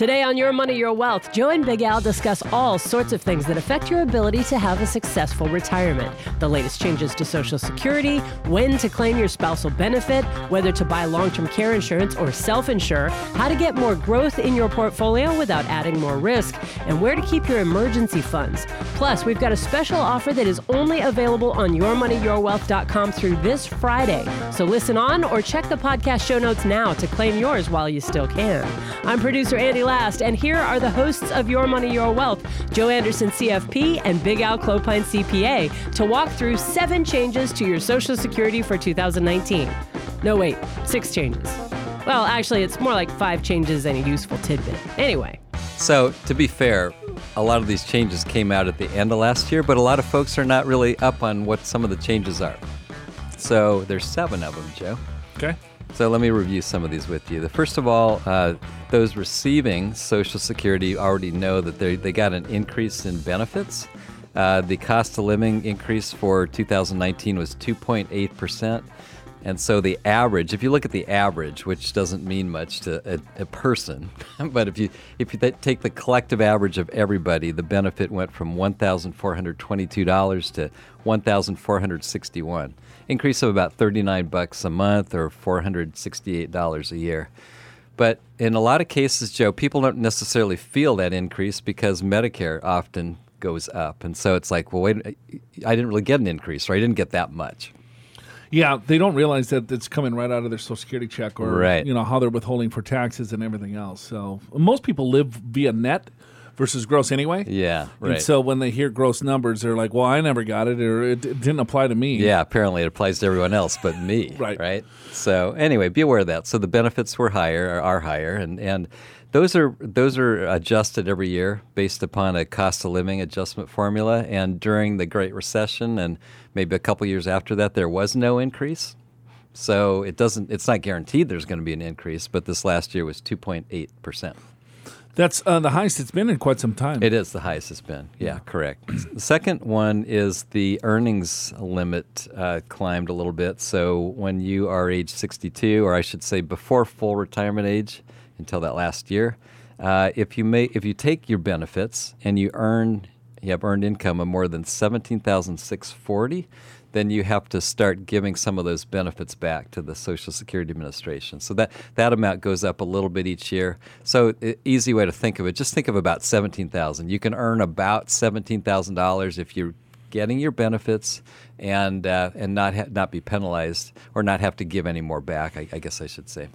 Today on Your Money, Your Wealth, Joe and Big Al discuss all sorts of things that affect your ability to have a successful retirement. The latest changes to Social Security, when to claim your spousal benefit, whether to buy long term care insurance or self insure, how to get more growth in your portfolio without adding more risk, and where to keep your emergency funds. Plus, we've got a special offer that is only available on yourmoneyyourwealth.com through this Friday. So listen on or check the podcast show notes now to claim yours while you still can. I'm producer Andi Last, and here are the hosts of Your Money, Your Wealth, Joe Anderson, CFP, and Big Al Clopine, CPA, to walk through seven changes to your Social Security for 2019. No, wait, six changes. Well, actually, it's more like five changes and a useful tidbit. Anyway. So, to be fair, a lot of these changes came out at the end of last year, but a lot of folks are not really up on what some of the changes are. So, there's seven of them, Joe. Okay. So let me review some of these with you. The first of all, uh, those receiving Social Security already know that they they got an increase in benefits. Uh, the cost of living increase for 2019 was 2.8 percent. And so the average, if you look at the average, which doesn't mean much to a, a person, but if you if you take the collective average of everybody, the benefit went from one thousand four hundred twenty-two dollars to one thousand four hundred sixty-one, increase of about thirty-nine bucks a month or four hundred sixty-eight dollars a year. But in a lot of cases, Joe, people don't necessarily feel that increase because Medicare often goes up, and so it's like, well, wait, I didn't really get an increase, or I didn't get that much. Yeah, they don't realize that it's coming right out of their Social Security check, or Right. you know how they're withholding for taxes and everything else. So most people live via net versus gross anyway. Yeah, And right. so when they hear gross numbers, they're like, "Well, I never got it, or it, it didn't apply to me." Yeah, apparently it applies to everyone else but me. Right. Right. So anyway, be aware of that. So the benefits were higher, or are higher, and and those are those are adjusted every year based upon a cost of living adjustment formula. And during the Great Recession and maybe a couple years after that, there was no increase. So it doesn't. It's not guaranteed there's going to be an increase, but this last year was 2.8 percent. that's uh, the highest it's been in quite some time. It is the highest it's been. Yeah, correct. The second one is the earnings limit uh, climbed a little bit. So when you are age 62, or I should say before full retirement age, until that last year, uh, if you may, if you take your benefits and you earn, you have earned income of more than 17,640, then you have to start giving some of those benefits back to the Social Security Administration. So that that amount goes up a little bit each year. So easy way to think of it, just think of about 17,000. You can earn about $17,000 if you're getting your benefits and uh, and not ha- not be penalized or not have to give any more back. I, I guess I should say.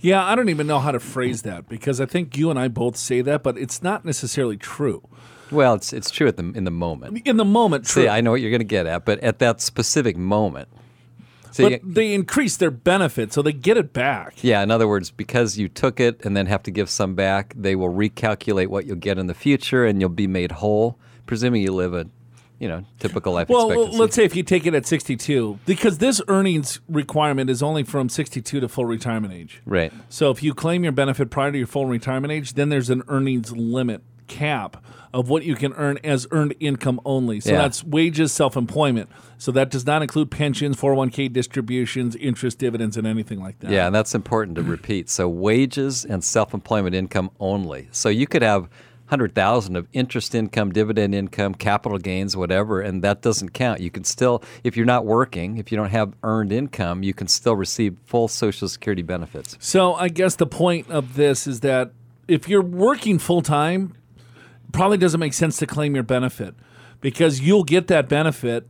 Yeah, I don't even know how to phrase that because I think you and I both say that, but it's not necessarily true. Well, it's it's true at the in the moment. In the moment, true. See, I know what you're going to get at, but at that specific moment. So but you- they increase their benefit, so they get it back. Yeah, in other words, because you took it and then have to give some back, they will recalculate what you'll get in the future and you'll be made whole, presuming you live a, you know, typical life Well, expectancy. let's say if you take it at 62, because this earnings requirement is only from 62 to full retirement age. Right. So if you claim your benefit prior to your full retirement age, then there's an earnings limit cap of what you can earn as earned income only. So Yeah. that's wages, self employment. So that does not include pensions, 401k distributions, interest, dividends, and anything like that. Yeah, and that's important to repeat. So wages and self-employment income only. So you could have 100,000 of interest income, dividend income, capital gains, whatever, and that doesn't count. You can still if you're not working, if you don't have earned income, you can still receive full social security benefits. So I guess the point of this is that if you're working full time, probably doesn't make sense to claim your benefit because you'll get that benefit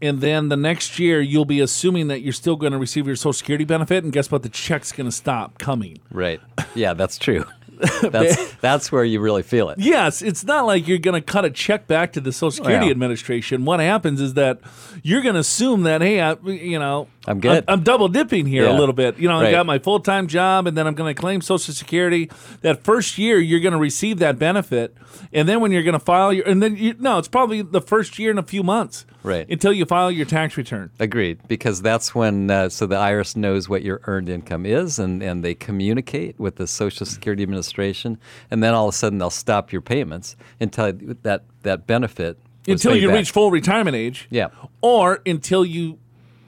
and then the next year you'll be assuming that you're still going to receive your social security benefit and guess what the check's going to stop coming. Right. Yeah, that's true. that's that's where you really feel it. Yes, it's not like you're going to cut a check back to the Social Security. Administration. What happens is that you're going to assume that hey, I, you know, I'm good. I'm, double dipping here a little bit. You know, I Right. got my full time job, and then I'm going to claim Social Security. That first year, you're going to receive that benefit, and then when you're going to file your, and then you, no, it's probably the first year in a few months, Right. until you file your tax return. Agreed, because that's when uh, so the IRS knows what your earned income is, and, and they communicate with the Social Security Administration, and then all of a sudden they'll stop your payments until that that benefit until you back. reach full retirement age. Yeah. Or until you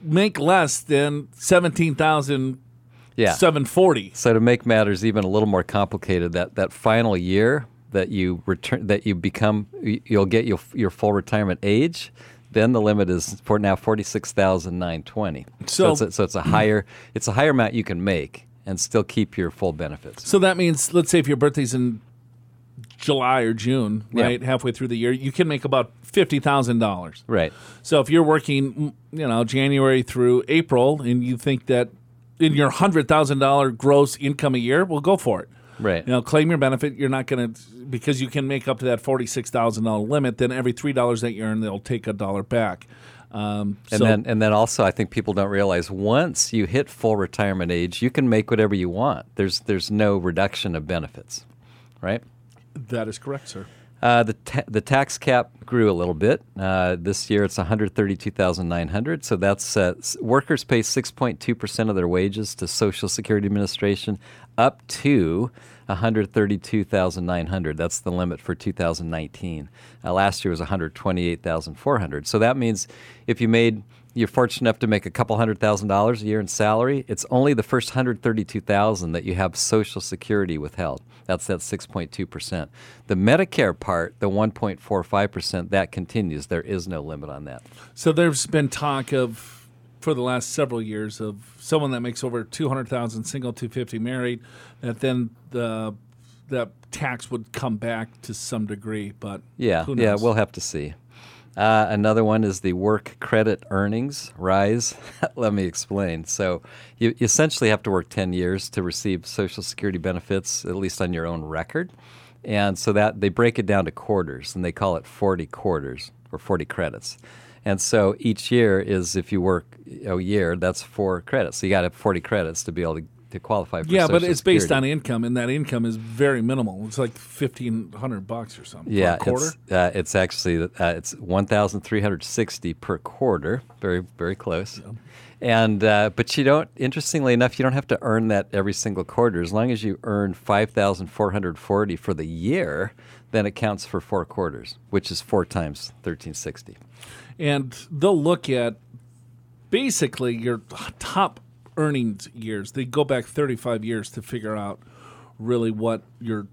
make less than seventeen thousand Yeah. 740. So to make matters even a little more complicated, that, that final year that you return that you become you'll get your your full retirement age, then the limit is for now forty six thousand nine twenty. So- it's a, so it's a higher it's a higher amount you can make and still keep your full benefits. So that means, let's say if your birthday's in July or June, Yeah. right, halfway through the year, you can make about fifty thousand dollars. Right. So if you're working, you know, January through April, and you think that in your hundred thousand dollar gross income a year, well, go for it. Right. You know, claim your benefit. You're not going to because you can make up to that forty six thousand dollar limit. Then every three dollars that you earn, they'll take a dollar back. Um, And so then and then also I think people don't realize once you hit full retirement age, you can make whatever you want. There's there's no reduction of benefits. Right? That is correct, sir. Uh, the ta- the tax cap grew a little bit. Uh, this year it's 132,900. So that's uh, workers pay 6.2 percent of their wages to Social Security Administration, up to 132,900. That's the limit for 2019. Uh, last year was 128,400. So that means if you made you're fortunate enough to make a couple hundred thousand dollars a year in salary, it's only the first 132,000 that you have Social Security withheld. That's that 6.2%. The Medicare part, the 1.45%, that continues. There is no limit on that. So there's been talk of for the last several years of someone that makes over two hundred thousand, single, two fifty, married, that then the that tax would come back to some degree. But Yeah, yeah, we'll have to see. Uh, another one is the work credit earnings rise. Let me explain. So, you essentially have to work 10 years to receive Social Security benefits, at least on your own record. And so that they break it down to quarters, and they call it 40 quarters or 40 credits. And so each year is if you work a year, that's four credits. So you got to have 40 credits to be able to, to qualify for yeah, but Social it's based Security. on income, and that income is very minimal. It's like fifteen hundred bucks or something. Yeah, for a quarter. it's uh, it's actually uh, it's one thousand three hundred sixty per quarter. Very very close. And uh, but you don't. Interestingly enough, you don't have to earn that every single quarter. As long as you earn five thousand four hundred forty for the year, then it counts for four quarters, which is four times thirteen sixty. and they'll look at basically your top earnings years. They go back 35 years to figure out really what your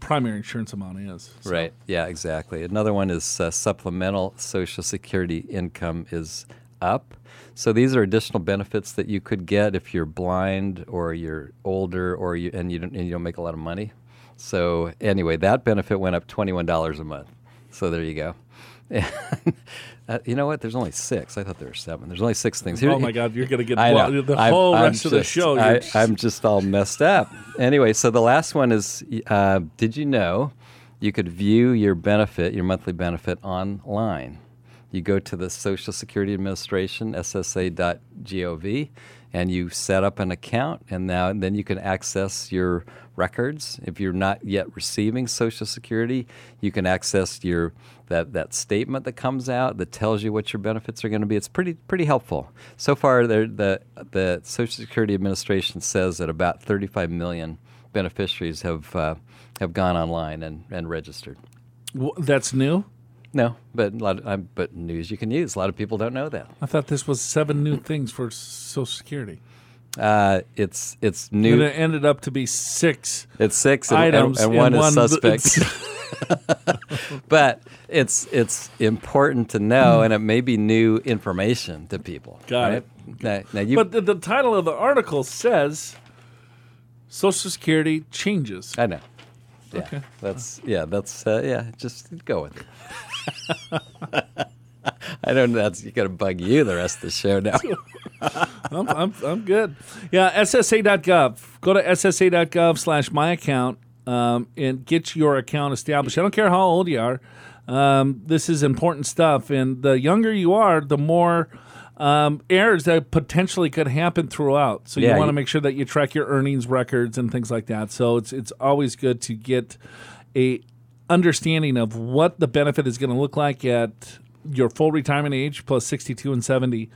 primary insurance amount is. So- Right. Yeah. Exactly. Another one is uh, supplemental Social Security income is up. So these are additional benefits that you could get if you're blind or you're older or you and you don't and you don't make a lot of money. So anyway, that benefit went up twenty one dollars a month. So there you go. Uh, you know what? There's only six. I thought there were seven. There's only six things. Here- Oh my God, you're going to get blo- the I'm- whole I'm rest of the show. I, I'm just all messed up. Anyway, so the last one is uh, Did you know you could view your benefit, your monthly benefit, online? You go to the Social Security Administration, ssa.gov, and you set up an account, and now then you can access your records. If you're not yet receiving Social Security, you can access your that, that statement that comes out that tells you what your benefits are going to be. It's pretty pretty helpful. So far, the the Social Security Administration says that about 35 million beneficiaries have uh, have gone online and, and registered. W- That's new? No, but a lot of, um, but news you can use. A lot of people don't know that. I thought this was seven new things for Social Security. Uh, it's it's And new. it ended up to be six It's six and, and- items. and, one is th- suspect. but it's it's important to know, and it may be new information to people. Got right? Now, now you, but the, the title of the article says Social Security changes. I know. Yeah, Okay. that's yeah, that's uh, yeah. Just go with it. I don't know. That's going to bug you the rest of the show now. I'm, I'm, I'm good. Yeah, SSA.gov. Go to SSA.gov slash my account um, and get your account established. I don't care how old you are. Um, this is important stuff. And the younger you are, the more um, errors that potentially could happen throughout. So you Yeah, want to make sure that you track your earnings records and things like that. So it's it's always good to get a understanding of what the benefit is going to look like at your full retirement age plus 62 and 70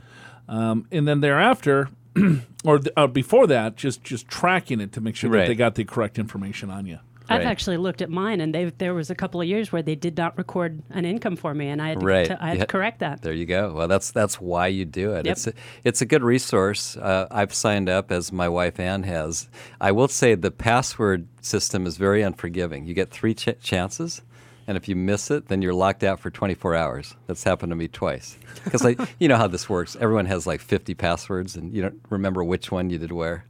um, and then thereafter or th- uh, before that just just tracking it to make sure that they got the correct information on you I've Right. actually looked at mine, and they, there was a couple of years where they did not record an income for me, and I had to, Right. to- I had Yeah. to correct that. There you go. Well, that's that's why you do it. Yep. It's a, it's a good resource. Uh, I've signed up as my wife Anne has. I will say the password system is very unforgiving. You get three ch- chances, and if you miss it, then you're locked out for 24 hours. That's happened to me twice. Because like you know how this works. Everyone has like 50 passwords, and you don't remember which one you did where.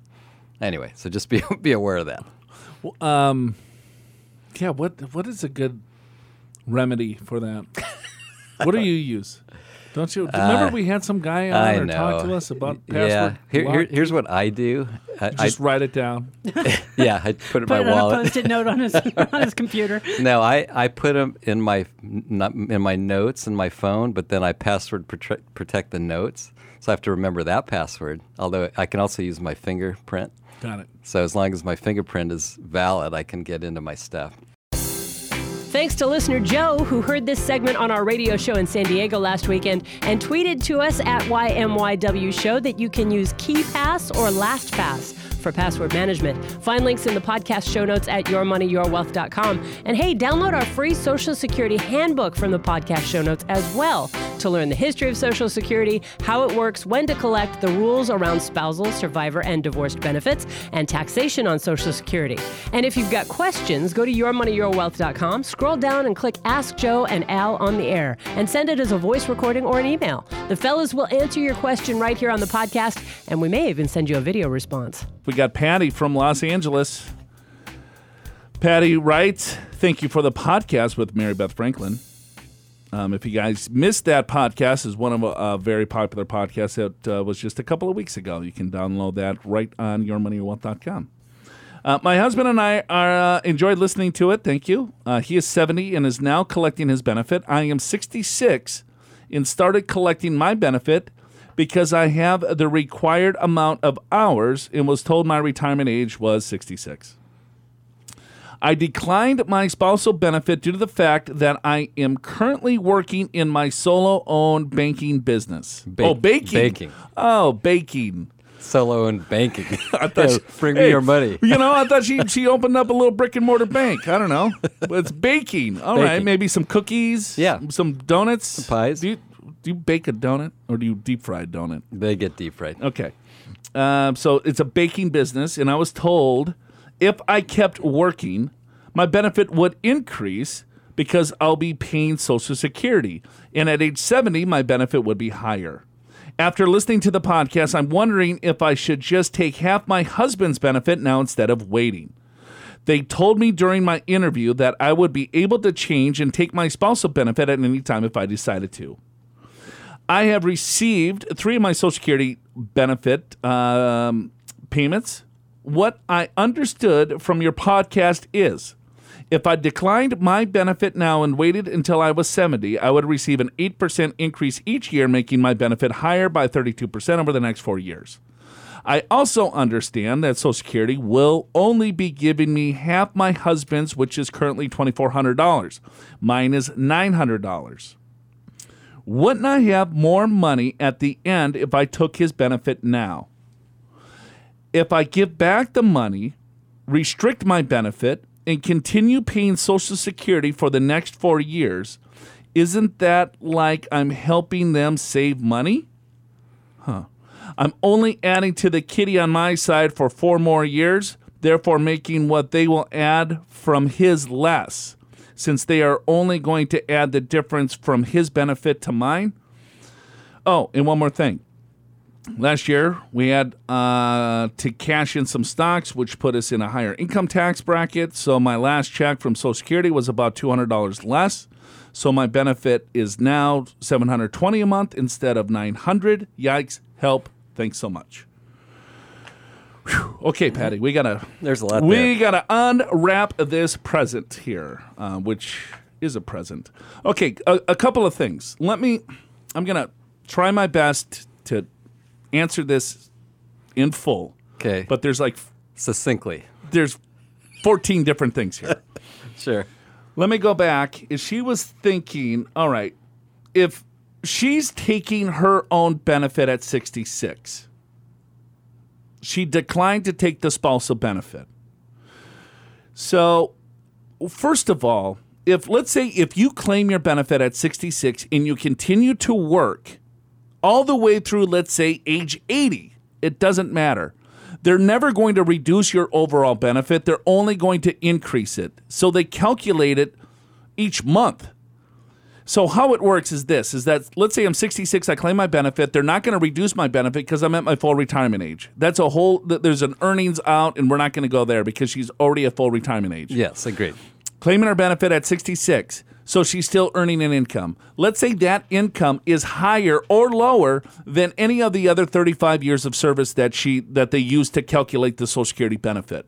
Anyway, so just be be aware of that. Um, yeah, what what is a good remedy for that? what do you use? Don't you remember we had some guy on Uh, I or know. talk to us about yeah. password? Here, here, here's what I do. I, I, Just write it down. yeah, I put it in Put my it on a post-it note on his on his computer. No, I, I put them in my not in my notes in my phone, but then I password protect, protect the notes, so I have to remember that password. Although I can also use my fingerprint. Got it. So as long as my fingerprint is valid, I can get into my stuff. Thanks to listener Joe, who heard this segment on our radio show in San Diego last weekend and tweeted to us at YMYW Show that you can use KeePass or LastPass for password management. Find links in the podcast show notes at yourmoneyyourwealth.com. And hey, download our free Social Security handbook from the podcast show notes as well to learn the history of Social Security, how it works, when to collect, the rules around spousal, survivor, and divorced benefits, and taxation on Social Security. And if you've got questions, go to yourmoneyyourwealth.com, scroll down and click Ask Joe and Al on the air, and send it as a voice recording or an email. The fellas will answer your question right here on the podcast, and we may even send you a video response. We got Patty from Los Angeles. Patty writes, Thank you for the podcast with Mary Beth Franklin. Um, if you guys missed that podcast, is one of a, a very popular podcast that uh, was just a couple of weeks ago. You can download that right on yourmoneyyourwealth.com. Uh, my husband and I are uh, enjoyed listening to it. Thank you. Uh, he is 70 and is now collecting his benefit. I am 66 and started collecting my benefit because I have the required amount of hours and was told my retirement age was 66. I declined my spousal benefit due to the fact that I am currently working in my solo owned banking business. Ba- oh, baking. baking. Oh, baking. Solo and banking. I thought Yeah, she- bring hey, me your money. You know, I thought she she opened up a little brick and mortar bank. I don't know. But it's baking. All right, Baking. maybe some cookies. Yeah. Some donuts. some pies. You, do you bake a donut or do you deep fry a donut? They get deep fried. Okay. Um, so it's a baking business, and I was told if I kept working, my benefit would increase because I'll be paying Social Security. And at age 70, my benefit would be higher. After listening to the podcast, I'm wondering if I should just take half my husband's benefit now instead of waiting. They told me during my interview that I would be able to change and take my spousal benefit at any time if I decided to. I have received three of my Social Security benefit um, payments. What I understood from your podcast is if I declined my benefit now and waited until I was 70, I would receive an 8% increase each year, making my benefit higher by 32% over the next four years. I also understand that Social Security will only be giving me half my husband's, which is currently $2,400. Mine is $900. Wouldn't I have more money at the end if I took his benefit now? If I give back the money, restrict my benefit, and continue paying Social Security for the next four years, isn't that like I'm helping them save money? Huh. I'm only adding to the kitty on my side for four more years, therefore making what they will add from his less, since they are only going to add the difference from his benefit to mine. Oh, and one more thing. Last year, we had uh, to cash in some stocks, which put us in a higher income tax bracket. So my last check from Social Security was about two hundred dollars less. So my benefit is now seven hundred twenty a month instead of nine hundred. Yikes! Help! Thanks so much. Whew. Okay, Patty, we gotta There's a lot we there. gotta unwrap this present here, uh, which is a present. Okay, a, a couple of things. Let me. I'm gonna try my best to answer this in full. Okay. But there's like Succinctly. there's 14 different things here. Sure. Let me go back. If she was thinking, all right, if she's taking her own benefit at 66, she declined to take the spousal benefit. So first of all, if let's say if you claim your benefit at 66 and you continue to work all the way through, let's say, age 80, it doesn't matter. They're never going to reduce your overall benefit. They're only going to increase it. So they calculate it each month. So how it works is this is that let's say I'm 66, I claim my benefit. They're not going to reduce my benefit because I'm at my full retirement age. That's a whole there's an earnings out and we're not going to go there because she's already at full retirement age. Yes, agreed. Claiming her benefit at 66. So she's still earning an income. Let's say that income is higher or lower than any of the other 35 years of service that she that they use to calculate the Social Security benefit.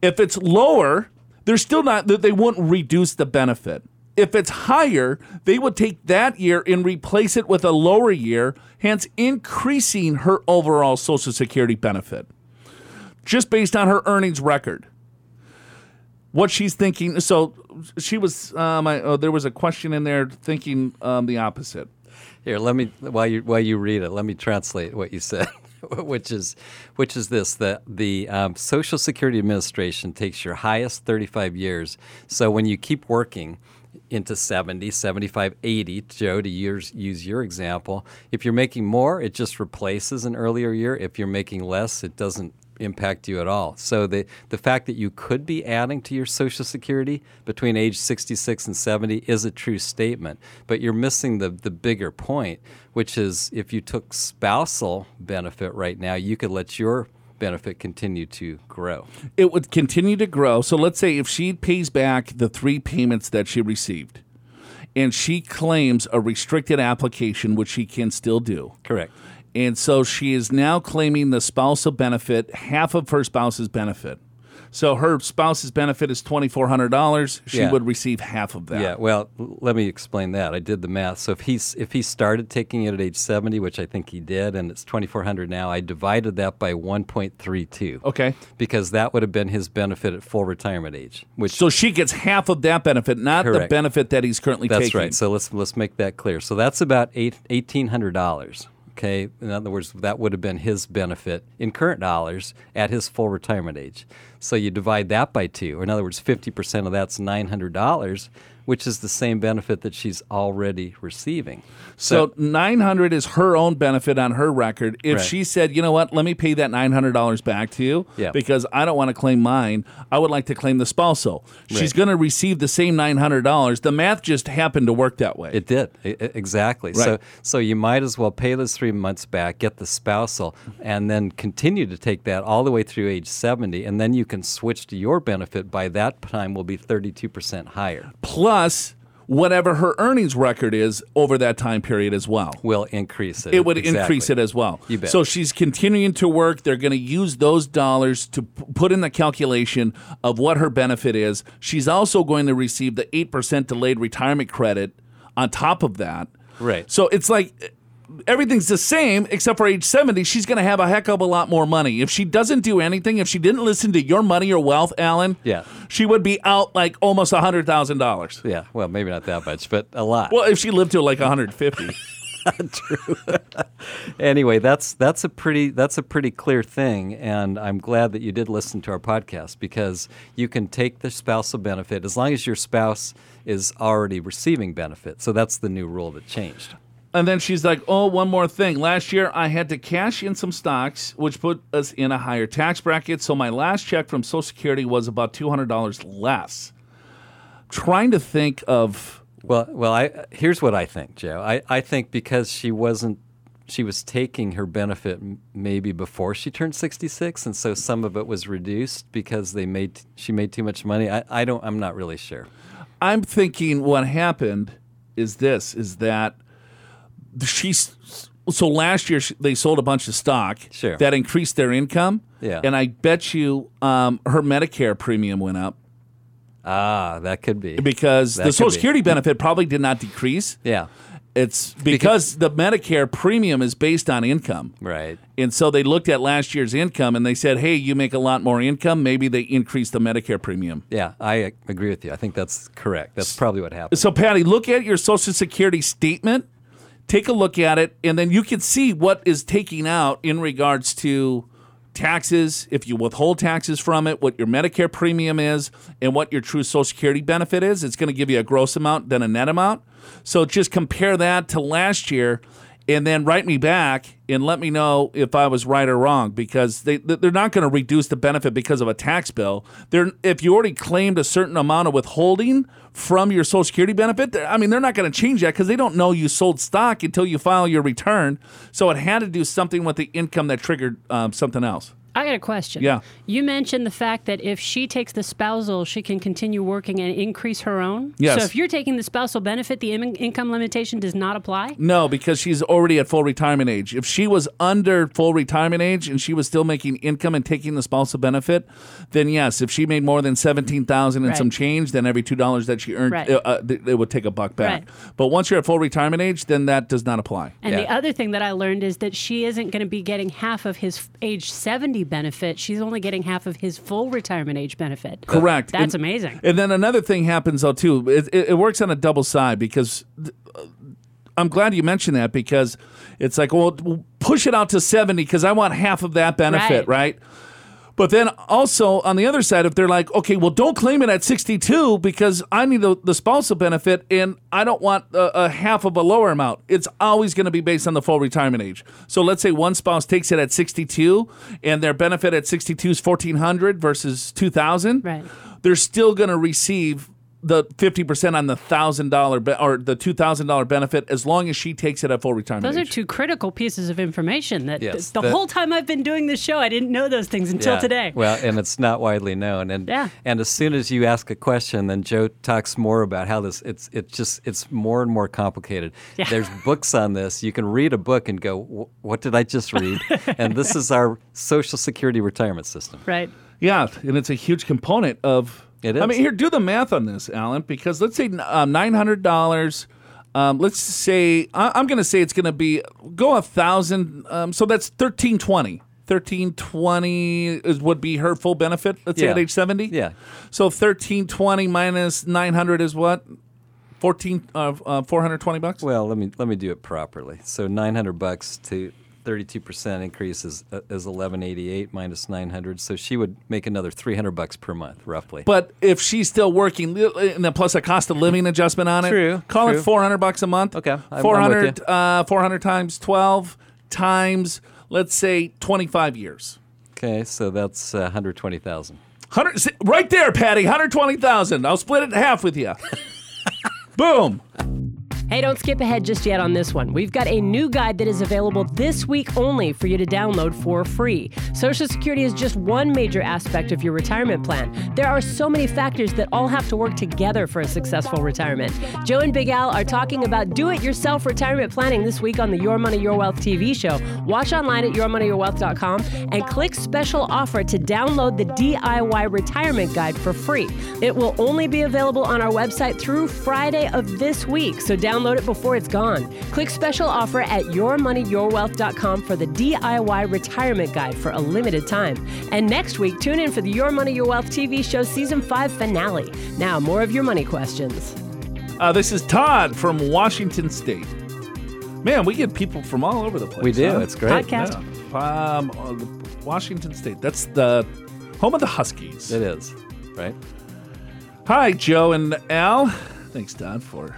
If it's lower, they're still not they won't reduce the benefit. If it's higher, they would take that year and replace it with a lower year, hence increasing her overall Social Security benefit just based on her earnings record. What she's thinking. So she was. Um, I, oh, there was a question in there thinking um, the opposite. Here, let me while you while you read it, let me translate what you said, which is which is this: that the um, Social Security Administration takes your highest 35 years. So when you keep working into 70, 75, 80, Joe, to use, use your example, if you're making more, it just replaces an earlier year. If you're making less, it doesn't impact you at all. So the the fact that you could be adding to your Social Security between age 66 and 70 is a true statement, but you're missing the the bigger point, which is if you took spousal benefit right now, you could let your benefit continue to grow. It would continue to grow. So let's say if she pays back the three payments that she received and she claims a restricted application, which she can still do. Correct. And so she is now claiming the spousal benefit, half of her spouse's benefit. So her spouse's benefit is twenty four hundred dollars. She Yeah. would receive half of that. Yeah, well, let me explain that. I did the math. So if he's if he started taking it at age 70, which I think he did, and it's 2400 now, I divided that by 1.32. Okay. Because that would have been his benefit at full retirement age, which So she gets half of that benefit, not the benefit that he's currently That's taking. right. So let's let's make that clear. So that's about eight eighteen hundred dollars. Okay. In other words, that would have been his benefit in current dollars at his full retirement age. So you divide that by two. In other words, fifty percent of that's nine hundred dollars, which is the same benefit that she's already receiving. So nine hundred is her own benefit on her record. If Right. she said, you know what, let me pay that nine hundred dollars back to you Yeah. because I don't want to claim mine. I would like to claim the spousal. She's Right. going to receive the same nine hundred dollars. The math just happened to work that way. It did I- I- exactly. So so you might as well pay those three months back, get the spousal, and then continue to take that all the way through age seventy, and then you can switch to your benefit. By that time, will be thirty two percent higher. Plus whatever her earnings record is over that time period as well. Will increase it. it would Exactly. increase it as well. You bet. So she's continuing to work. They're going to use those dollars to put in the calculation of what her benefit is. She's also going to receive the 8% delayed retirement credit on top of that. Right. So it's like everything's the same except for age 70. She's going to have a heck of a lot more money. If she doesn't do anything, if she didn't listen to your money or wealth, Alan, Yeah. she would be out like almost $100,000. Yeah. Well, maybe not that much, but a lot. Well, if she lived to like 150. True. anyway, that's that's a pretty that's a pretty clear thing, and I'm glad that you did listen to our podcast because you can take the spousal benefit as long as your spouse is already receiving benefit. So that's the new rule that changed. And then she's like, "Oh, one more thing. Last year I had to cash in some stocks, which put us in a higher tax bracket. So my last check from Social Security was about two hundred dollars less." Trying to think of Well, well, I here's what I think, Joe. I, I think because she wasn't she was taking her benefit maybe before she turned 66 and so some of it was reduced because they made she made too much money. I, I don't I'm not really sure. I'm thinking what happened is this: is that she's so last year they sold a bunch of stock Sure. that increased their income. Yeah. and I bet you um, her Medicare premium went up Ah, that could be. because That the Social be. Security benefit probably did not decrease. Yeah. It's because the Medicare premium is based on income. Right. And so they looked at last year's income and they said, hey, you make a lot more income. Maybe they increase the Medicare premium. Yeah, I agree with you. I think that's correct. That's probably what happened. So, Patty, look at your Social Security statement, take a look at it, and then you can see what is taking out in regards to taxes, if you withhold taxes from it, what your Medicare premium is, and what your true Social Security benefit is. It's going to give you a gross amount, then a net amount. So just compare that to last year and then write me back and let me know if I was right or wrong because they they're not going to reduce the benefit because of a tax bill. They're if you already claimed a certain amount of withholding from your Social Security benefit, I mean they're not going to change that because they don't know you sold stock until you file your return. So it had to do something with the income that triggered um, something else. I got a question. Yeah. You mentioned the fact that if she takes the spousal, she can continue working and increase her own. Yes. So if you're taking the spousal benefit, the in- income limitation does not apply. No, because she's already at full retirement age. If she was under full retirement age and she was still making income and taking the spousal benefit, then yes. If she made more than seventeen thousand and Right. some change, then every two dollars that she earned, Right. uh, uh, th- it would take a buck back. Right. But once you're at full retirement age, then that does not apply. And the other thing that I learned is that she isn't going to be getting half of his f- age 70 benefit. She's only getting half of his full retirement age benefit. Correct. That's And- amazing. And then another thing happens though too. It, it, it works on a double side because th- uh, I'm glad you mentioned that because it's like, well, we'll push it out to 70 because I want half of that benefit, Right. right? But then also on the other side, if they're like, okay, well, don't claim it at 62 because I need the, the spousal benefit and I don't want a, a half of a lower amount. It's always going to be based on the full retirement age. So let's say one spouse takes it at 62 and their benefit at 62 is 1400 versus 2000. Right. They're still going to receive the 50% on the $1,000 be- or the $2,000 benefit as long as she takes it at full retirement Those are age. two critical pieces of information that Yes, the that- whole time I've been doing this show, I didn't know those things until Yeah. today. Well, and it's not widely known. And Yeah. and as soon as you ask a question, then Joe talks more about how this it's it's just it's more and more complicated. Yeah. There's books on this. You can read a book and go, "What did I just read?" and this is our Social Security retirement system. right. Yeah, and it's a huge component of. It I mean, here, do the math on this, Alan, because let's say um, nine hundred dollars. Um, let's say I, I'm going to say it's going to be go a thousand. Um, so that's thirteen twenty. Thirteen twenty is would be her full benefit. Let's say at age seventy. Yeah. So thirteen twenty minus nine hundred is what? Fourteen uh, uh, four hundred twenty bucks. Well, let me let me do it properly. So 900 bucks to 32% increase is, uh, is 1188 minus 900. So she would make another 300 bucks per month, roughly. But if she's still working, and then plus a cost of living adjustment on it, True, call it four hundred bucks a month. Okay, I'm- I'm 400, uh, 400 times twelve times, let's say twenty five years. okay, so that's uh, 120,000. Hundred right there, Patty. Hundred twenty thousand. I'll split it in half with you. Boom. Hey, don't skip ahead just yet on this one. We've got a new guide that is available this week only for you to download for free. Social Security is just one major aspect of your retirement plan. There are so many factors that all have to work together for a successful retirement. Joe and Big Al are talking about do it yourself retirement planning this week on the Your Money, Your Wealth TV show. Watch online at yourmoneyyourwealth.com and click special offer to download the DIY retirement guide for free. It will only be available on our website through Friday of this week, so download it before it's gone. Click special offer at yourmoneyyourwealth.com for the DIY retirement guide for a limited time. And next week, tune in for the Your Money, Your Wealth TV show season 5 finale. Now, more of your money questions. Uh, this is Todd from Washington State. Man, we get people from all over the place. We do. huh? It's great. Podcast. Yeah. Um, uh, Washington State. That's the home of the Huskies. It is, right? Hi, Joe and Al. Thanks, Todd, for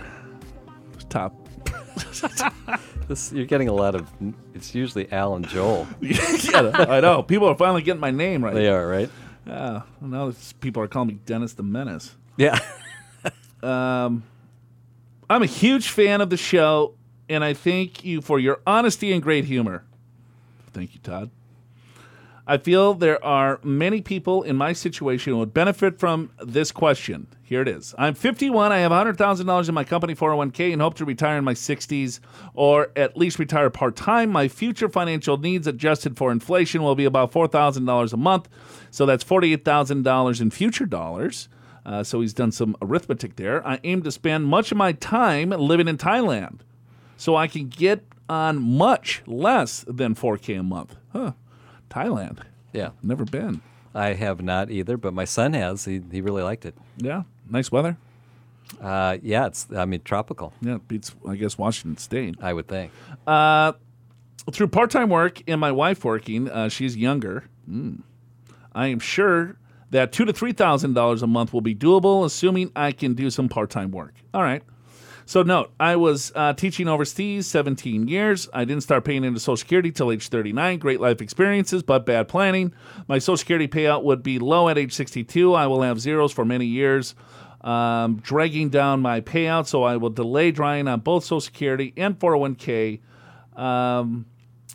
top. This you're getting a lot of. It's usually Al and Joel. yeah, I know. People are finally getting my name right. They are right. Yeah. Now it's- people are calling me Dennis the Menace. Yeah. Um, I'm a huge fan of the show, and I thank you for your honesty and great humor. Thank you, Todd. I feel there are many people in my situation who would benefit from this question. Here it is. I'm 51. I have $100,000 in my company 401k and hope to retire in my 60s or at least retire part time. My future financial needs adjusted for inflation will be about $4,000 a month. So that's $48,000 in future dollars. Uh, so he's done some arithmetic there. I aim to spend much of my time living in Thailand so I can get on much less than 4K a month. Huh. Thailand. Yeah. Never been. I have not either, but my son has. He he really liked it. Yeah. Nice weather. Uh, yeah, it's I mean tropical. Yeah, it beats, I guess, Washington State. I would think. Through part time work and my wife working, uh, she's younger, I am sure that two to three thousand dollars a month will be doable, assuming I can do some part-time work. All right. So note, I was uh, teaching overseas 17 years. I didn't start paying into Social Security till age 39. Great life experiences, but bad planning. My Social Security payout would be low at age 62. I will have zeros for many years, um, dragging down my payout. So I will delay drawing on both Social Security and 401k um,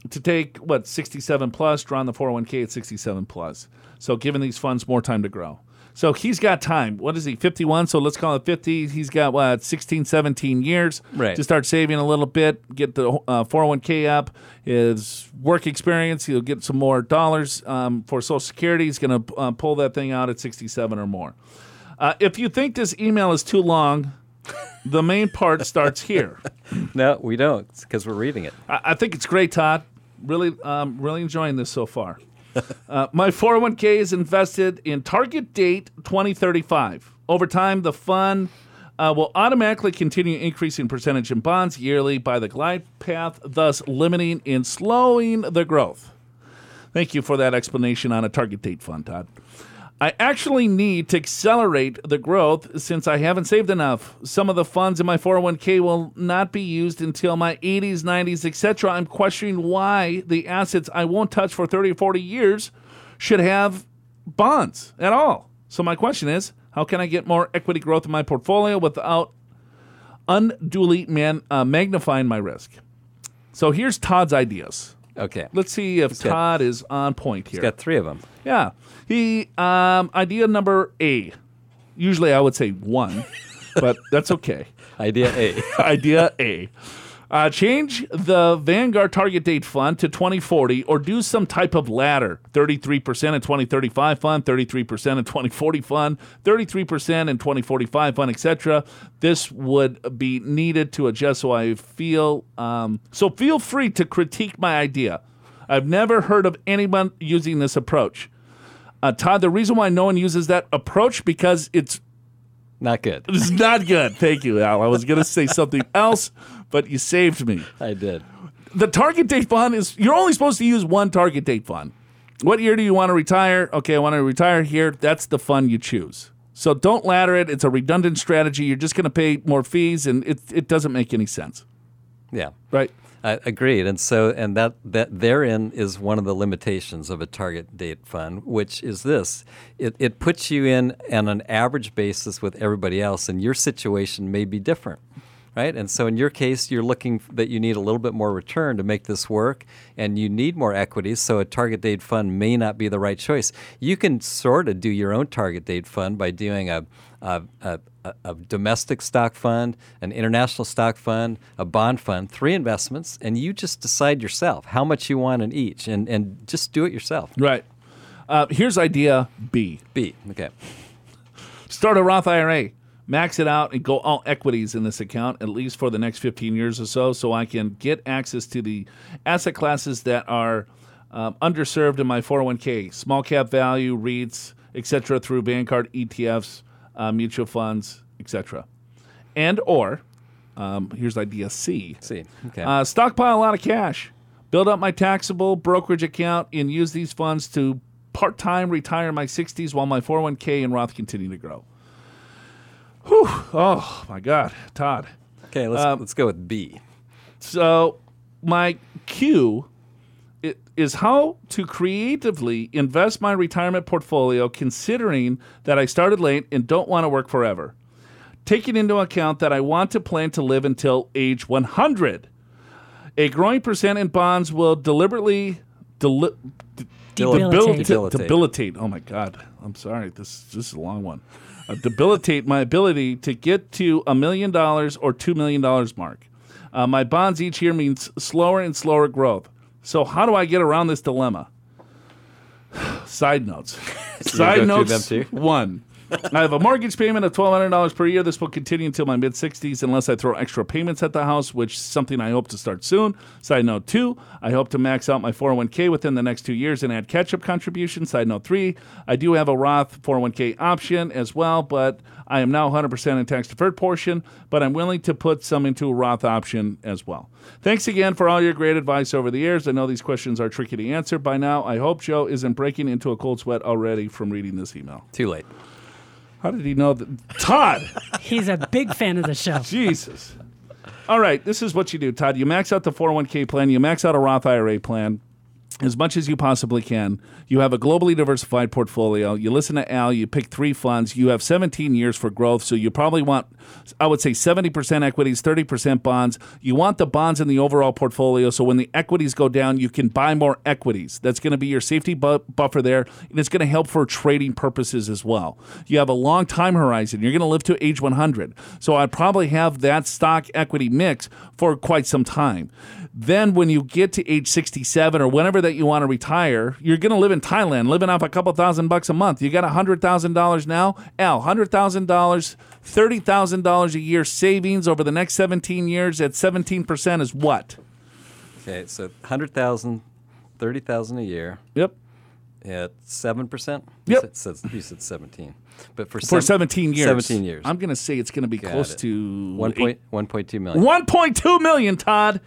to take what 67 plus, draw on the 401k at 67 plus. So giving these funds more time to grow. So he's got time. What is he, 51? So let's call it 50. He's got, what, 16, 17 years Right. to start saving a little bit, get the uh, 401k up, his work experience. He'll get some more dollars um, for Social Security. He's going to uh, pull that thing out at 67 or more. Uh, if you think this email is too long, the main part starts here. No, we don't, because we're reading it. I, I think it's great, Todd. Really, um, really enjoying this so far. Uh, my 401k is invested in target date 2035. Over time, the fund uh, will automatically continue increasing percentage in bonds yearly by the glide path, thus limiting and slowing the growth. Thank you for that explanation on a target date fund, Todd. I actually need to accelerate the growth since I haven't saved enough. Some of the funds in my 401k will not be used until my 80s, 90s, etc. I'm questioning why the assets I won't touch for 30 or 40 years should have bonds at all. So my question is, how can I get more equity growth in my portfolio without unduly man, uh, magnifying my risk? So here's Todd's ideas. Okay. Let's see if got- Todd is on point here. He's got three of them. Yeah. He um idea number A. Usually I would say one, but that's okay. Idea A. idea A. Uh, change the Vanguard target date fund to 2040 or do some type of ladder 33% in 2035 fund, 33% in 2040 fund, 33% in 2045 fund, etc. This would be needed to adjust so I feel. Um, so feel free to critique my idea. I've never heard of anyone using this approach. Uh, Todd, the reason why no one uses that approach because it's Not good. it's not good. Thank you, Al. I was going to say something else, but you saved me. I did. The target date fund is you're only supposed to use one target date fund. What year do you want to retire? Okay, I want to retire here. That's the fund you choose. So don't ladder it. It's a redundant strategy. You're just going to pay more fees, and it, it doesn't make any sense, Yeah. right? Uh, agreed, and so and that that therein is one of the limitations of a target date fund, which is this: it it puts you in on an average basis with everybody else, and your situation may be different, right? And so in your case, you're looking that you need a little bit more return to make this work, and you need more equity. So a target date fund may not be the right choice. You can sort of do your own target date fund by doing a a, a, a, a domestic stock fund, an international stock fund, a bond fund, three investments, and you just decide yourself how much you want in each, and, and just do it yourself. Right. Uh, here's idea B. B. Okay. Start a Roth IRA, max it out, and go all equities in this account at least for the next 15 years or so, so I can get access to the asset classes that are um, underserved in my 401k, small cap value, REITs, etc., through Vanguard ETFs, uh, mutual funds, etc. And or um, here's idea C. C. Okay. Uh, stockpile a lot of cash. Build up my taxable brokerage account and use these funds to part time retire in my 60s while my 401k and Roth continue to grow. Whew. Oh, my God. Todd. okay. Let's um, let's go with B. So, my i- is how to creatively invest my retirement portfolio considering that I started late and don't want to work forever. Taking into account that I want to plan to live until age 100. A growing percent in bonds will deliberately deli- d- Debilitate. debilita- debilitate. Oh my God. I'm sorry. This, this is a long one. Uh, debilitate my ability to get to a million dollars or two million dollars mark. Uh, my bonds each year means slower and slower growth. So how do I get around this dilemma? Side notes. Side notes. One. I have a mortgage payment of twelve hundred dollars per year. This will continue until my mid sixties, unless I throw extra payments at the house, which is something I hope to start soon. Side note two: I hope to max out my four hundred one k within the next two years and add catch up contributions. Side note three: I do have a Roth four hundred one k option as well, but I am now 100% in tax deferred portion, but I'm willing to put some into a Roth option as well. Thanks again for all your great advice over the years. I know these questions are tricky to answer by now. I hope Joe isn't breaking into a cold sweat already from reading this email. Too late. How did he know that? Todd! He's a big fan of the show. Jesus. All right, this is what you do, Todd. You max out the 401k plan, you max out a Roth IRA plan as much as you possibly can. You have a globally diversified portfolio. You listen to Al, you pick three funds. You have 17 years for growth, so you probably want, I would say, 70% equities, 30% bonds. You want the bonds in the overall portfolio, so when the equities go down, you can buy more equities. That's going to be your safety bu- buffer there, and it's going to help for trading purposes as well. You have a long time horizon. You're going to live to age 100. So I'd probably have that stock equity mix for quite some time. Then, when you get to age 67 or whenever that you want to retire, you're going to live in Thailand, living off a couple thousand bucks a month. You got $100,000 now. Al, $100,000, $30,000 a year savings over the next 17 years at 17% is what? Okay, so 100,000, 30,000 a year Yep. at 7%? Yep. You said, you said 17. But for, For sev- 17 years. 17 years. I'm going to say it's going to be Got close it. to One point, 1.2 million. 1.2 million, Todd.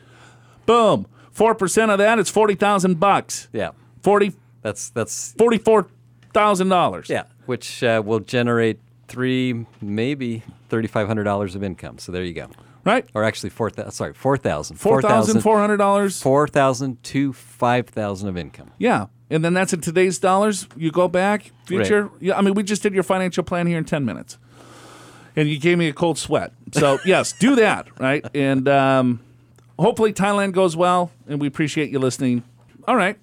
Boom. 4% of that is 40,000 bucks. Yeah. 40 That's, that's, $44,000. yeah, which uh, will generate three, maybe $3,500 of income. So there you go. Right? Or actually, 4,000, sorry, 4,000. $4,400. 4,000 to 5,000 of income. Yeah. And then that's in today's dollars. You go back, future. Yeah, I mean, we just did your financial plan here in 10 minutes. And you gave me a cold sweat. So, yes, do that, right? And um, hopefully Thailand goes well, and we appreciate you listening. All right.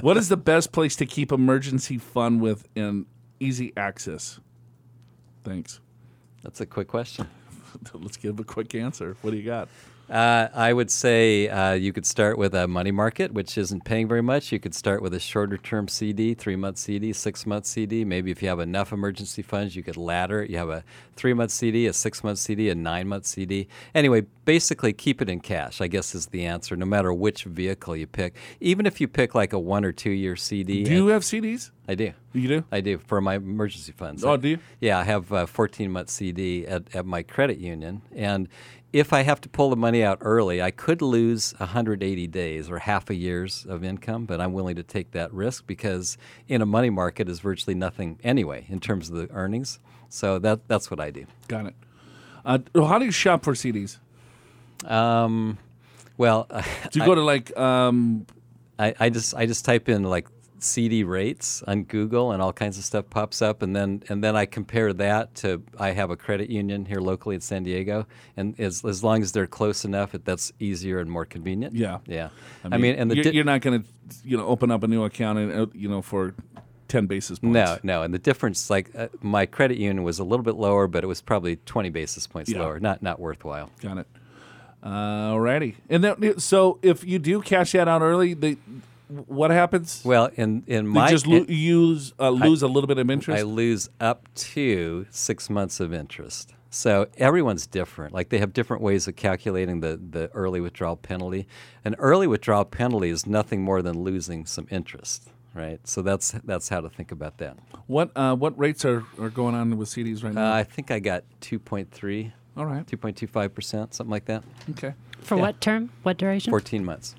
What is the best place to keep emergency fund with in easy access? Thanks. That's a quick question. Let's give a quick answer. What do you got? Uh, I would say uh, you could start with a money market, which isn't paying very much. You could start with a shorter term CD, three month CD, six month CD. Maybe if you have enough emergency funds, you could ladder. it. You have a three month CD, a six month CD, a nine month CD. Anyway, basically keep it in cash, I guess is the answer, no matter which vehicle you pick. Even if you pick like a one or two year CD. Do you have CDs? I do. You do? I do for my emergency funds. Oh, do you? Yeah, I have a 14 month CD at, at my credit union. And if I have to pull the money out early, I could lose 180 days or half a year's of income, but I'm willing to take that risk because in a money market is virtually nothing anyway in terms of the earnings. So that that's what I do. Got it. Uh, how do you shop for CDs? Um, well, Do you go to like um, I, I just I just type in like CD rates on Google and all kinds of stuff pops up and then and then I compare that to I have a credit union here locally in San Diego and as, as long as they're close enough it, that's easier and more convenient. Yeah. Yeah. I mean, and the you're, di- you're not going to you know open up a new account and uh, you know for ten basis points. no, no, and the difference like uh, my credit union was a little bit lower but it was probably 20 basis points Yeah. lower. Not not worthwhile. Got it. Alrighty. And then so if you do cash that out early, they what happens? Well, in in you my just lo- use uh, lose a little bit of interest. I lose up to six months of interest. So everyone's different. Like they have different ways of calculating the, the early withdrawal penalty. An early withdrawal penalty is nothing more than losing some interest, right? So that's that's how to think about that. what uh, what rates are, are going on with CDs right Uh, now? I think I got 2.3, All right. 2.25%, something like that. Okay. For Yeah. what term? What duration? 14 months.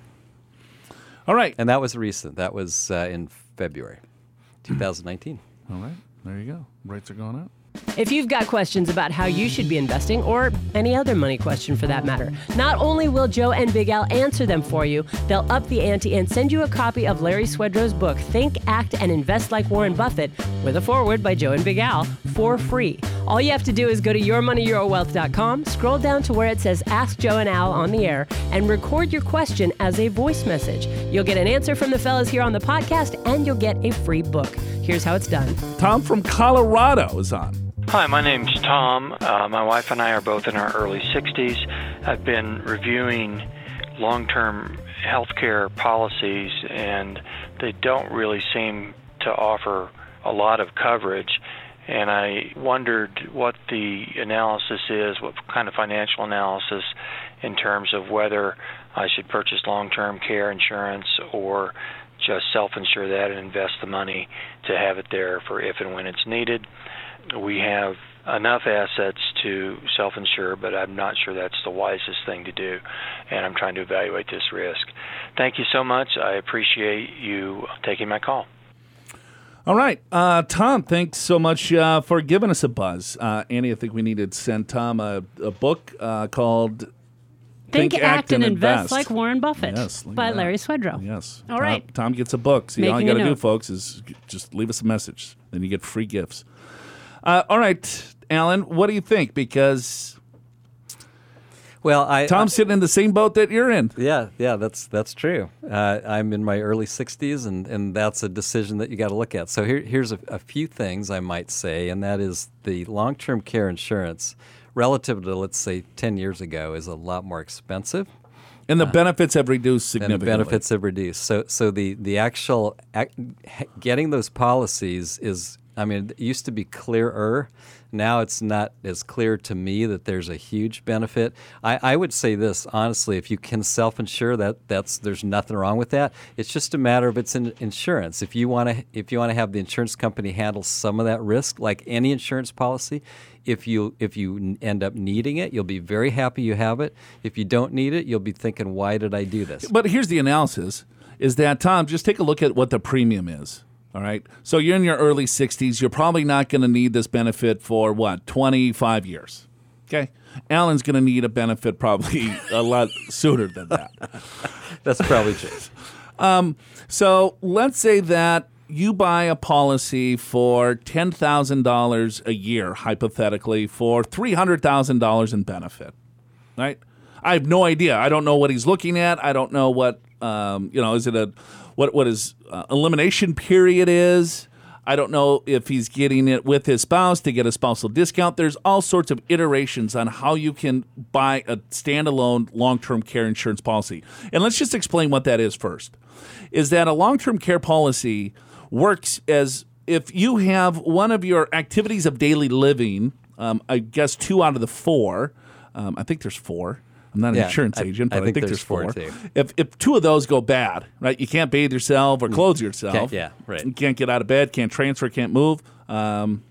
All right. And that was recent. That was uh, in February 2019. All right. There you go. Rates are going up. If you've got questions about how you should be investing, or any other money question for that matter, not only will Joe and Big Al answer them for you, they'll up the ante and send you a copy of Larry Swedroe's book, Think, Act, and Invest Like Warren Buffett, with a foreword by Joe and Big Al, for free. All you have to do is go to yourmoneyyourwealth.com, scroll down to where it says Ask Joe and Al on the air, and record your question as a voice message. You'll get an answer from the fellas here on the podcast, and you'll get a free book. Here's how it's done. Tom from Colorado is on. Hi, my name's Tom. Uh, my wife and I are both in our early 60s. I've been reviewing long term healthcare policies, and they don't really seem to offer a lot of coverage. and I wondered what the analysis is, what kind of financial analysis in terms of whether I should purchase long-term care insurance or just self-insure that and invest the money to have it there for if and when it's needed. We have enough assets to self-insure, but I'm not sure that's the wisest thing to do, and I'm trying to evaluate this risk. Thank you so much. I appreciate you taking my call. All right, uh, Tom. Thanks so much uh, for giving us a buzz, uh, Andi. I think we need to send Tom a, a book uh, called Think, act, and invest, like Warren Buffett Yes, by that. Larry Swedroe. Yes. All Tom- right. Tom gets a book. See, all you got to do, folks, is just leave us a message. Then you get free gifts. Uh, all right, Alan, what do you think? Because Well, I Tom's sitting in the same boat that you're in. Yeah, yeah, that's that's true. Uh, I'm in my early 60s, and, and that's a decision that you got to look at. So here, here's a, a few things I might say, and that is the long-term care insurance, relative to let's say 10 years ago, is a lot more expensive. And the benefits have reduced and significantly. the benefits have reduced. So, so the the actual getting those policies is, I mean, it used to be clearer. Now it's not as clear to me that there's a huge benefit. I, I would say this honestly: if you can self-insure, that that's there's nothing wrong with that. It's just a matter of it's in insurance. If you want to, if you want to have the insurance company handle some of that risk, like any insurance policy, if you if you end up needing it, you'll be very happy you have it. If you don't need it, you'll be thinking, why did I do this? But here's the analysis: is that Tom? Just take a look at what the premium is. All right. So you're in your early 60s. You're probably not going to need this benefit for what 25 years. Okay. Alan's going to need a benefit probably a lot sooner than that. That's probably true. So let's say that you buy a policy for $10,000 a year, hypothetically, for $300,000 in benefit, right? I have no idea. I don't know what he's looking at. I don't know what, um, you know, is it a, what, what his uh, elimination period is. I don't know if he's getting it with his spouse to get a spousal discount. There's all sorts of iterations on how you can buy a standalone long term care insurance policy. And let's just explain what that is first. Is that a long term care policy works as if you have one of your activities of daily living, um, I guess two out of the four, um, I think there's four. I'm not an Yeah, insurance I- agent, I but I think think, there's there's, four. four, too. If, if two of those go bad, right, you can't bathe yourself or clothe yourself. Can't- yeah, right. You can't get out of bed, can't transfer, can't move. Um,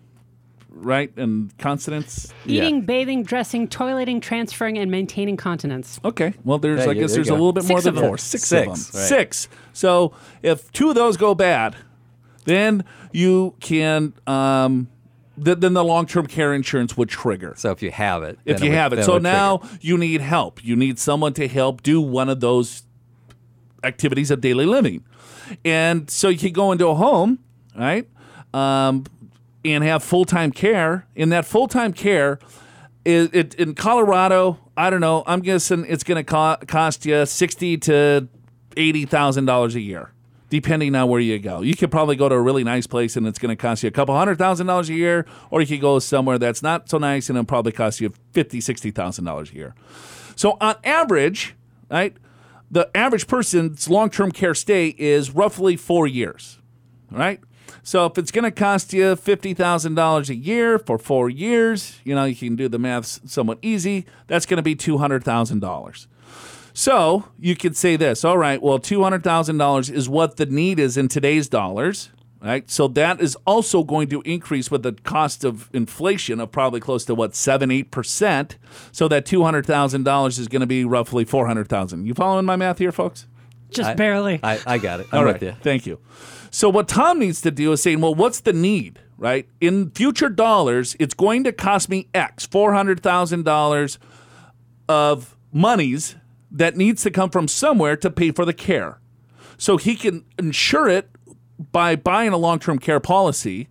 right? And consonants. Eating, bathing, dressing, toileting, transferring, and maintaining continence. Okay. Well, there's Yeah, I guess there you there's a little bit more than of them. four. Six, Six, of them. right. Six. So if two of those go bad, then you can. Um, th- then the long-term care insurance would trigger. So if you have it, if you would- have it. So would now trigger. you need help. You need someone to help do one of those activities of daily living. And so you can go into a home, right? Um, and have full time care. In that full time care, is it in Colorado? I don't know. I'm guessing it's going to co- cost you sixty to eighty thousand dollars a year, depending on where you go. You could probably go to a really nice place and it's going to cost you a couple hundred thousand dollars a year, or you could go somewhere that's not so nice and it'll probably cost you fifty, sixty thousand dollars a year. So on average, right, the average person's long-term care stay is roughly four years, right? So if it's going to cost you fifty thousand dollars a year for four years, you know you can do the math somewhat easy. That's going to be two hundred thousand dollars. So you could say this, all right, well, $200,000 is what the need is in today's dollars, right? So that is also going to increase with the cost of inflation of probably close to what, 7 8%. So that $200,000 is going to be roughly 400000 You following my math here, folks? Just I- barely. I, I got it. I'm All with right. you. Thank you. So what Tom needs to do is saying, well, what's the need, right? In future dollars, it's going to cost me X, four hundred thousand dollars of monies that needs to come from somewhere to pay for the care. So he can insure it by buying a long-term care policy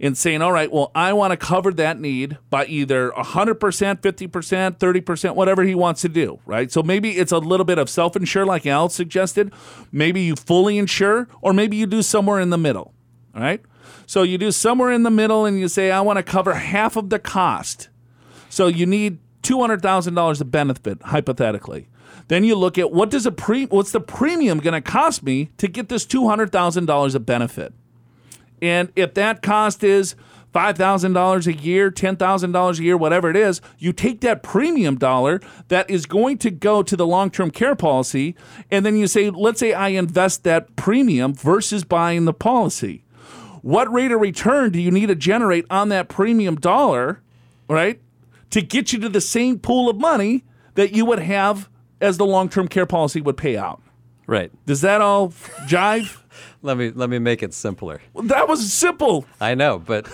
and saying, all right, well, I want to cover that need by either 100%, 50%, 30%, whatever he wants to do, right? So maybe it's a little bit of self insure, like Al suggested. Maybe you fully insure, or maybe you do somewhere in the middle, all right? So you do somewhere in the middle and you say, I want to cover half of the cost. So you need $200,000 of benefit, hypothetically. Then you look at what does a pre what's the premium going to cost me to get this $200,000 of benefit? And if that cost is $5,000 a year, $10,000 a year, whatever it is, you take that premium dollar that is going to go to the long term care policy, and then you say, let's say I invest that premium versus buying the policy. What rate of return do you need to generate on that premium dollar, right, to get you to the same pool of money that you would have as the long term care policy would pay out? Right. Does that all jive? Let me let me make it simpler. That was simple. I know, but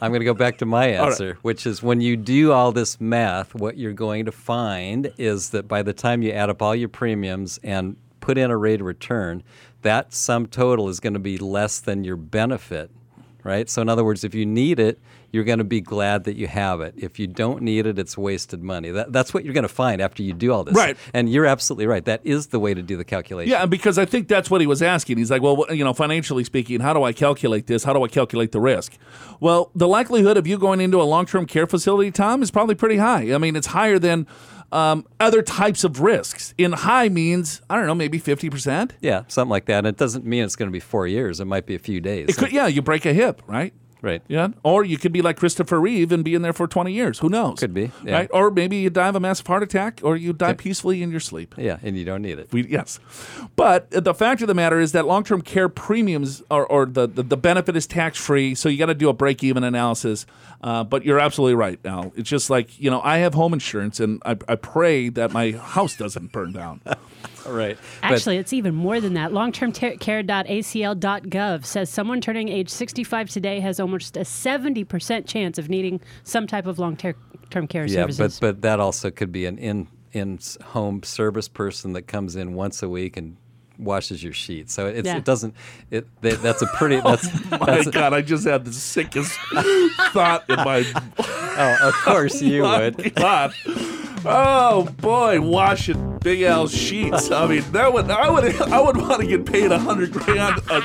I'm going to go back to my right. answer, which is when you do all this math, what you're going to find is that by the time you add up all your premiums and put in a rate of return, that sum total is going to be less than your benefit, right? So, in other words, if you need it, you're going to be glad that you have it. If you don't need it, it's wasted money. That, that's what you're going to find after you do all this. Right. And you're absolutely right. That is the way to do the calculation. Yeah, because I think that's what he was asking. He's like, well, you know, financially speaking, how do I calculate this? How do I calculate the risk? Well, the likelihood of you going into a long term care facility, Tom, is probably pretty high. I mean, it's higher than um, other types of risks. In high means, I don't know, maybe 50%. Yeah, something like that. And it doesn't mean it's going to be four years. It might be a few days. It could, yeah, you break a hip, right? Right. Yeah. Or you could be like Christopher Reeve and be in there for 20 years. Who knows? Could be, yeah. Right? Or maybe you die of a massive heart attack or you die peacefully in your sleep. Yeah, and you don't need it. We, yes. But the fact of the matter is that long term care premiums or, or the, the, the benefit is tax free. So you got to do a break even analysis. Uh, but you're absolutely right, Al. It's just like, you know, I have home insurance and I, I pray that my house doesn't burn down. Right. Actually, it's even more than that. Longtermcare.acl.gov says someone turning age 65 today has almost a 70% chance of needing some type of long term care yeah, services. but but that also could be an in in home service person that comes in once a week and washes your sheets. So it's, Yeah. it doesn't it they, that's a pretty oh that's, my that's God, I just had the sickest thought in my oh of course you would. God. Oh boy, washing Big Al's sheets. I mean, that would I would I would want to get paid a hundred grand a,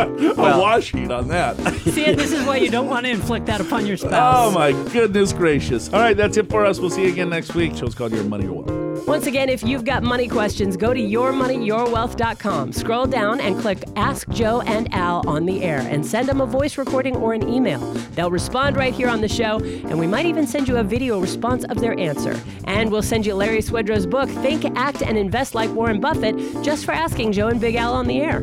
a Well- wash sheet on that. See, this is why you don't want to inflict that upon your oh, spouse. Oh my goodness gracious! All right, that's it for us. We'll see you again next week. Show's called Your Money or Wealth. Once again, if you've got money questions, go to yourmoneyyourwealth.com. Scroll down and click Ask Joe and Al on the air and send them a voice recording or an email. They'll respond right here on the show, and we might even send you a video response of their answer. And we'll send you Larry Swedroe's book, Think, Act, and Invest Like Warren Buffett, just for asking Joe and Big Al on the air.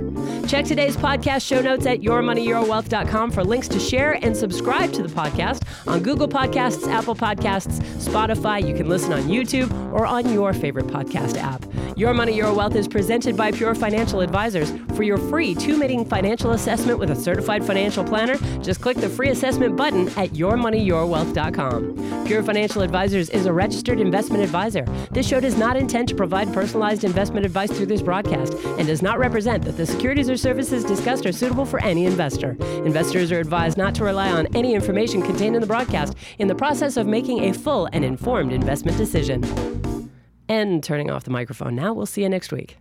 Check today's podcast show notes at yourmoneyyourwealth.com for links to share and subscribe to the podcast on Google Podcasts, Apple Podcasts, Spotify. You can listen on YouTube or on your favorite podcast app. Your Money, Your Wealth is presented by Pure Financial Advisors. For your free two meeting financial assessment with a certified financial planner, just click the free assessment button at yourmoneyyourwealth.com. Pure Financial Advisors is a registered investment advisor. This show does not intend to provide personalized investment advice through this broadcast and does not represent that the securities or services discussed are suitable for any investor. Investors are advised not to rely on any information contained in the broadcast in the process of making a full and informed investment decision. And turning off the microphone now. We'll see you next week.